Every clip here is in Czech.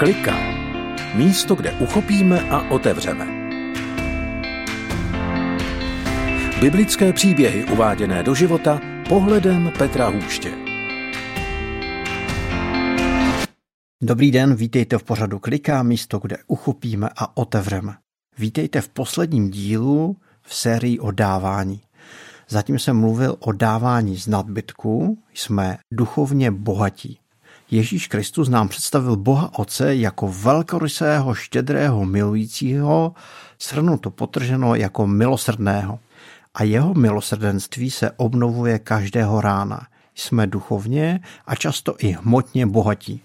Klika. Místo, kde uchopíme a otevřeme. Biblické příběhy uváděné do života pohledem Petra Hůště. Dobrý den, vítejte v pořadu Klika, místo, kde uchopíme a otevřeme. Vítejte v posledním dílu v sérii o dávání. Zatím jsem mluvil o dávání z nadbytku, jsme duchovně bohatí. Ježíš Kristus nám představil Boha Otce jako velkorysého, štědrého, milujícího, shrnuto potrženo jako milosrdného. A jeho milosrdenství se obnovuje každého rána. Jsme duchovně a často i hmotně bohatí.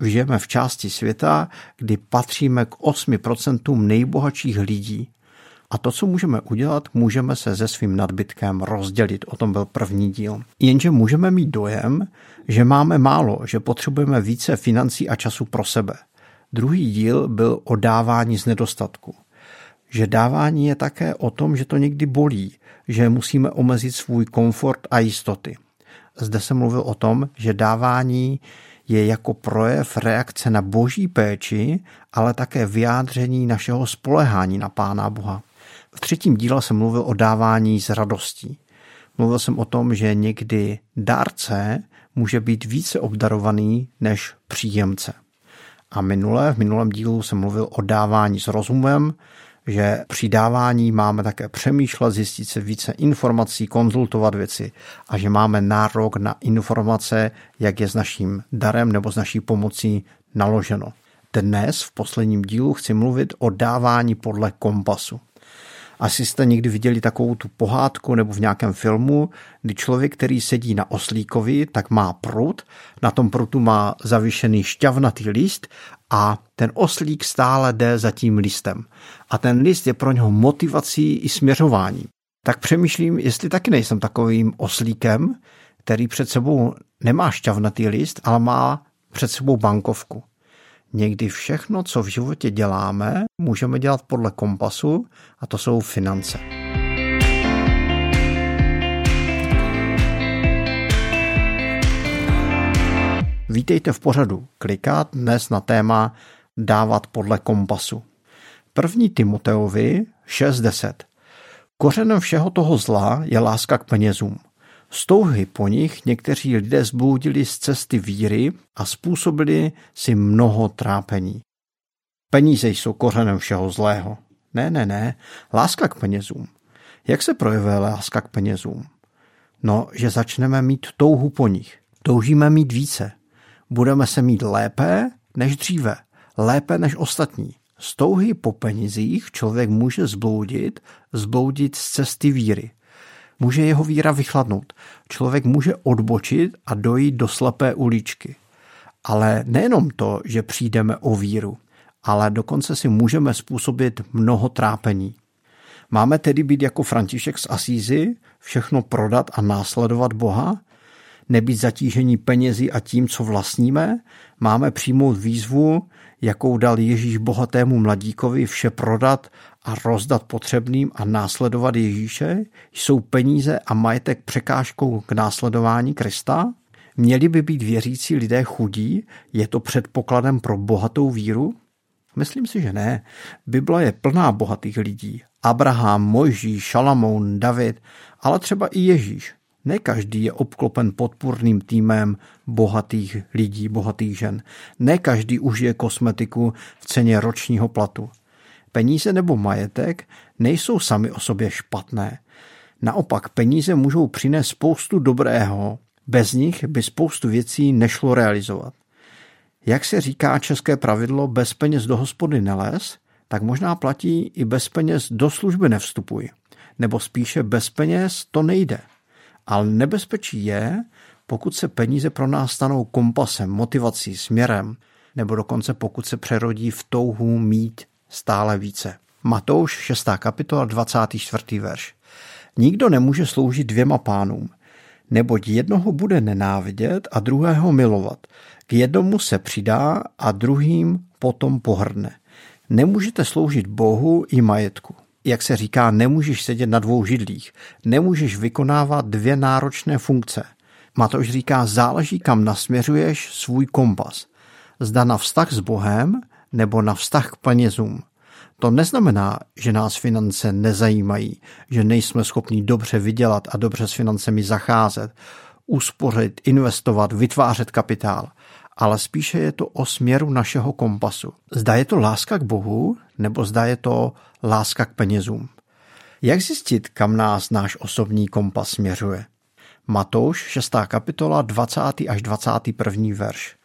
Žijeme v části světa, kdy patříme k 8% nejbohatších lidí. A to, co můžeme udělat, můžeme se se svým nadbytkem rozdělit. O tom byl první díl. Jenže můžeme mít dojem, že máme málo, že potřebujeme více financí a času pro sebe. Druhý díl byl o dávání z nedostatku. Že dávání je také o tom, že to někdy bolí, že musíme omezit svůj komfort a jistoty. Zde jsem mluvil o tom, že dávání je jako projev reakce na boží péči, ale také vyjádření našeho spolehání na Pána Boha. V třetím díle jsem mluvil o dávání s radostí. Mluvil jsem o tom, že někdy dárce může být více obdarovaný než příjemce. A minule, v minulém dílu jsem mluvil o dávání s rozumem, že při dávání máme také přemýšlet, zjistit se více informací, konzultovat věci a že máme nárok na informace, jak je s naším darem nebo s naší pomocí naloženo. Dnes v posledním dílu chci mluvit o dávání podle kompasu. Asi jste někdy viděli takovou tu pohádku nebo v nějakém filmu, kdy člověk, který sedí na oslíkovi, tak má prut, na tom prutu má zavěšený šťavnatý list a ten oslík stále jde za tím listem. A ten list je pro něho motivací i směřování. Tak přemýšlím, jestli taky nejsem takovým oslíkem, který před sebou nemá šťavnatý list, ale má před sebou bankovku. Někdy všechno, co v životě děláme, můžeme dělat podle kompasu a to jsou finance. Vítejte v pořadu Klikat dnes na téma dávat podle kompasu. První Timoteovi 6.10. Kořenem všeho toho zla je láska k penězům – z touhy po nich někteří lidé zbloudili z cesty víry a způsobili si mnoho trápení. Peníze jsou kořenem všeho zlého. Ne, ne, ne, láska k penězům. Jak se projevuje láska k penězům? No, že začneme mít touhu po nich. Toužíme mít více. Budeme se mít lépe než dříve. Lépe než ostatní. Z touhy po penězích člověk může zbloudit, zbloudit z cesty víry – může jeho víra vychladnout. Člověk může odbočit a dojít do slepé uličky. Ale nejenom to, že přijdeme o víru, ale dokonce si můžeme způsobit mnoho trápení. Máme tedy být jako František z Asízy, všechno prodat a následovat Boha? Nebýt zatížení penězi a tím, co vlastníme? Máme přijmout výzvu, jakou dal Ježíš bohatému mladíkovi vše prodat a rozdat potřebným a následovat Ježíše? Jsou peníze a majetek překážkou k následování Krista? Měli by být věřící lidé chudí? Je to předpokladem pro bohatou víru? Myslím si, že ne. Bible je plná bohatých lidí. Abraham, Mojžíš, Šalamoun, David, ale třeba i Ježíš. Ne každý je obklopen podpůrným týmem bohatých lidí, bohatých žen. Ne každý užije kosmetiku v ceně ročního platu. Peníze nebo majetek nejsou sami o sobě špatné. Naopak peníze můžou přinést spoustu dobrého, bez nich by spoustu věcí nešlo realizovat. Jak se říká české pravidlo bez peněz do hospody neles, tak možná platí i bez peněz do služby nevstupuj. Nebo spíše bez peněz to nejde. Ale nebezpečí je, pokud se peníze pro nás stanou kompasem, motivací, směrem, nebo dokonce pokud se přerodí v touhu mít stále více. Matouš 6. kapitola 24. verš. Nikdo nemůže sloužit dvěma pánům, neboť jednoho bude nenávidět a druhého milovat. K jednomu se přidá a druhým potom pohrdne. Nemůžete sloužit Bohu i majetku. Jak se říká, nemůžeš sedět na dvou židlích. Nemůžeš vykonávat dvě náročné funkce. Matouš říká, záleží kam nasměřuješ svůj kompas. zda na vztah s Bohem nebo na vztah k penězům. To neznamená, že nás finance nezajímají, že nejsme schopni dobře vydělat a dobře s financemi zacházet, uspořit, investovat, vytvářet kapitál, ale spíše je to o směru našeho kompasu. Zda je to láska k Bohu, nebo zda je to láska k penězům. Jak zjistit, kam nás náš osobní kompas směřuje? Matouš, 6. kapitola, 20. až 21. verš.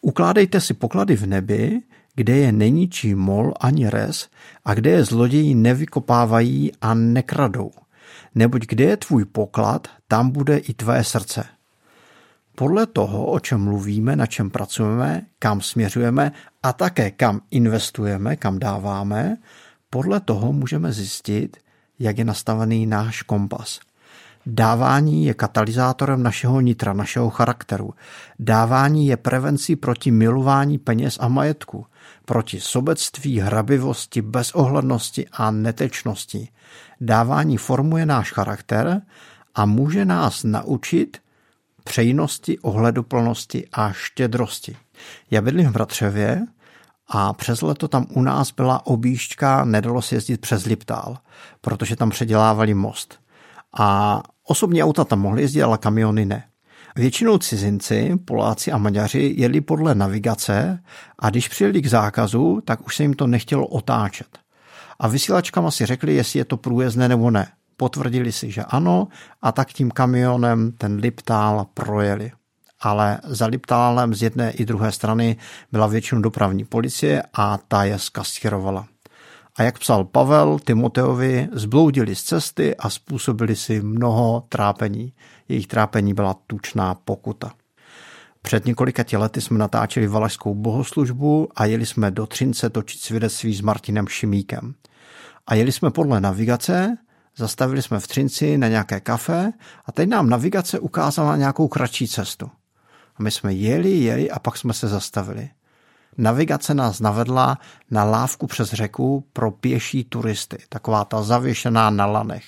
Ukládejte si poklady v nebi, kde je neničí mol ani res a kde je zloději nevykopávají a nekradou. Neboť kde je tvůj poklad, tam bude i tvé srdce. Podle toho, o čem mluvíme, na čem pracujeme, kam směřujeme a také kam investujeme, kam dáváme, podle toho můžeme zjistit, jak je nastavený náš kompas. Dávání je katalyzátorem našeho nitra, našeho charakteru. Dávání je prevencí proti milování peněz a majetku, proti sobectví, hrabivosti, bezohlednosti a netečnosti. Dávání formuje náš charakter a může nás naučit přejnosti, ohleduplnosti a štědrosti. Já bydlím v Bratřevě a přes leto tam u nás byla objížďka, nedalo se jezdit přes Liptál, protože tam předělávali most. A osobní auta tam mohly jezdit, ale kamiony ne. Většinou cizinci, Poláci a Maďaři jeli podle navigace a když přijeli k zákazu, tak už se jim to nechtělo otáčet. A vysílačkama si řekli, jestli je to průjezdné nebo ne. Potvrdili si, že ano a tak tím kamionem ten Liptál projeli. Ale za Liptálem z jedné i druhé strany byla většinou dopravní policie a ta je skasírovala. A jak psal Pavel Timoteovi, zbloudili z cesty a způsobili si mnoho trápení. Jejich trápení byla tučná pokuta. Před několika lety jsme natáčeli valašskou bohoslužbu a jeli jsme do Třince točit svědectví s Martinem Šimíkem. A jeli jsme podle navigace, zastavili jsme v Třinci na nějaké kafe a teď nám navigace ukázala nějakou kratší cestu. A my jsme jeli, jeli a pak jsme se zastavili. Navigace nás navedla na lávku přes řeku pro pěší turisty, taková ta zavěšená na lanech.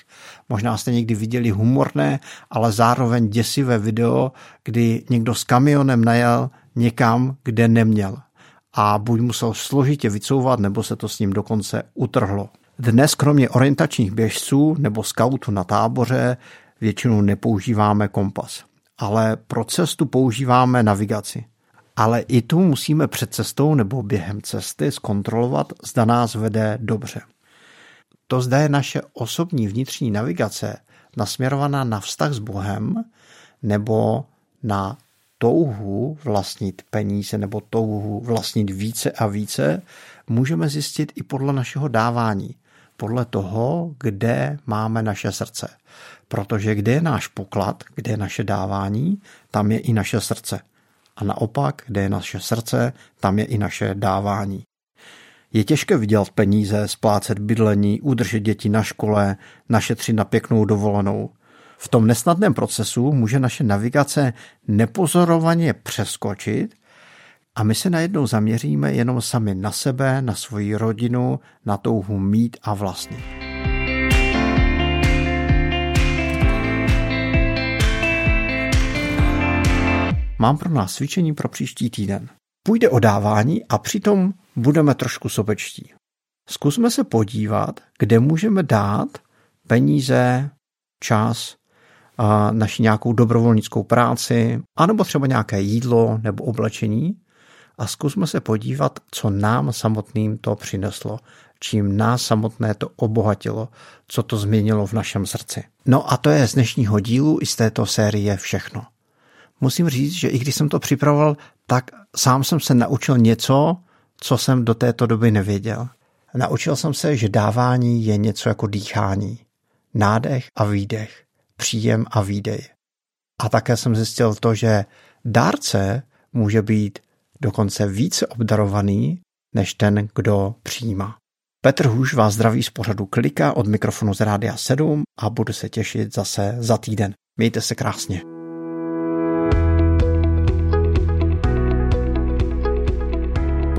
Možná jste někdy viděli humorné, ale zároveň děsivé video, kdy někdo s kamionem najel někam, kde neměl. A buď musel složitě vycouvat, nebo se to s ním dokonce utrhlo. Dnes kromě orientačních běžců nebo skautů na táboře většinou nepoužíváme kompas, ale pro cestu používáme navigaci ale i tu musíme před cestou nebo během cesty zkontrolovat, zda nás vede dobře. To zda je naše osobní vnitřní navigace nasměrovaná na vztah s Bohem nebo na touhu vlastnit peníze nebo touhu vlastnit více a více, můžeme zjistit i podle našeho dávání, podle toho, kde máme naše srdce. Protože kde je náš poklad, kde je naše dávání, tam je i naše srdce a naopak, kde je naše srdce, tam je i naše dávání. Je těžké vydělat peníze, splácet bydlení, udržet děti na škole, našetřit na pěknou dovolenou. V tom nesnadném procesu může naše navigace nepozorovaně přeskočit a my se najednou zaměříme jenom sami na sebe, na svoji rodinu, na touhu mít a vlastnit. Mám pro nás cvičení pro příští týden. Půjde o dávání a přitom budeme trošku sobečtí. Zkusme se podívat, kde můžeme dát peníze, čas, naši nějakou dobrovolnickou práci, anebo třeba nějaké jídlo nebo oblečení a zkusme se podívat, co nám samotným to přineslo, čím nás samotné to obohatilo, co to změnilo v našem srdci. No a to je z dnešního dílu i z této série všechno musím říct, že i když jsem to připravoval, tak sám jsem se naučil něco, co jsem do této doby nevěděl. Naučil jsem se, že dávání je něco jako dýchání. Nádech a výdech, příjem a výdej. A také jsem zjistil to, že dárce může být dokonce více obdarovaný než ten, kdo přijímá. Petr Hůž vás zdraví z pořadu Klika od mikrofonu z Rádia 7 a budu se těšit zase za týden. Mějte se krásně.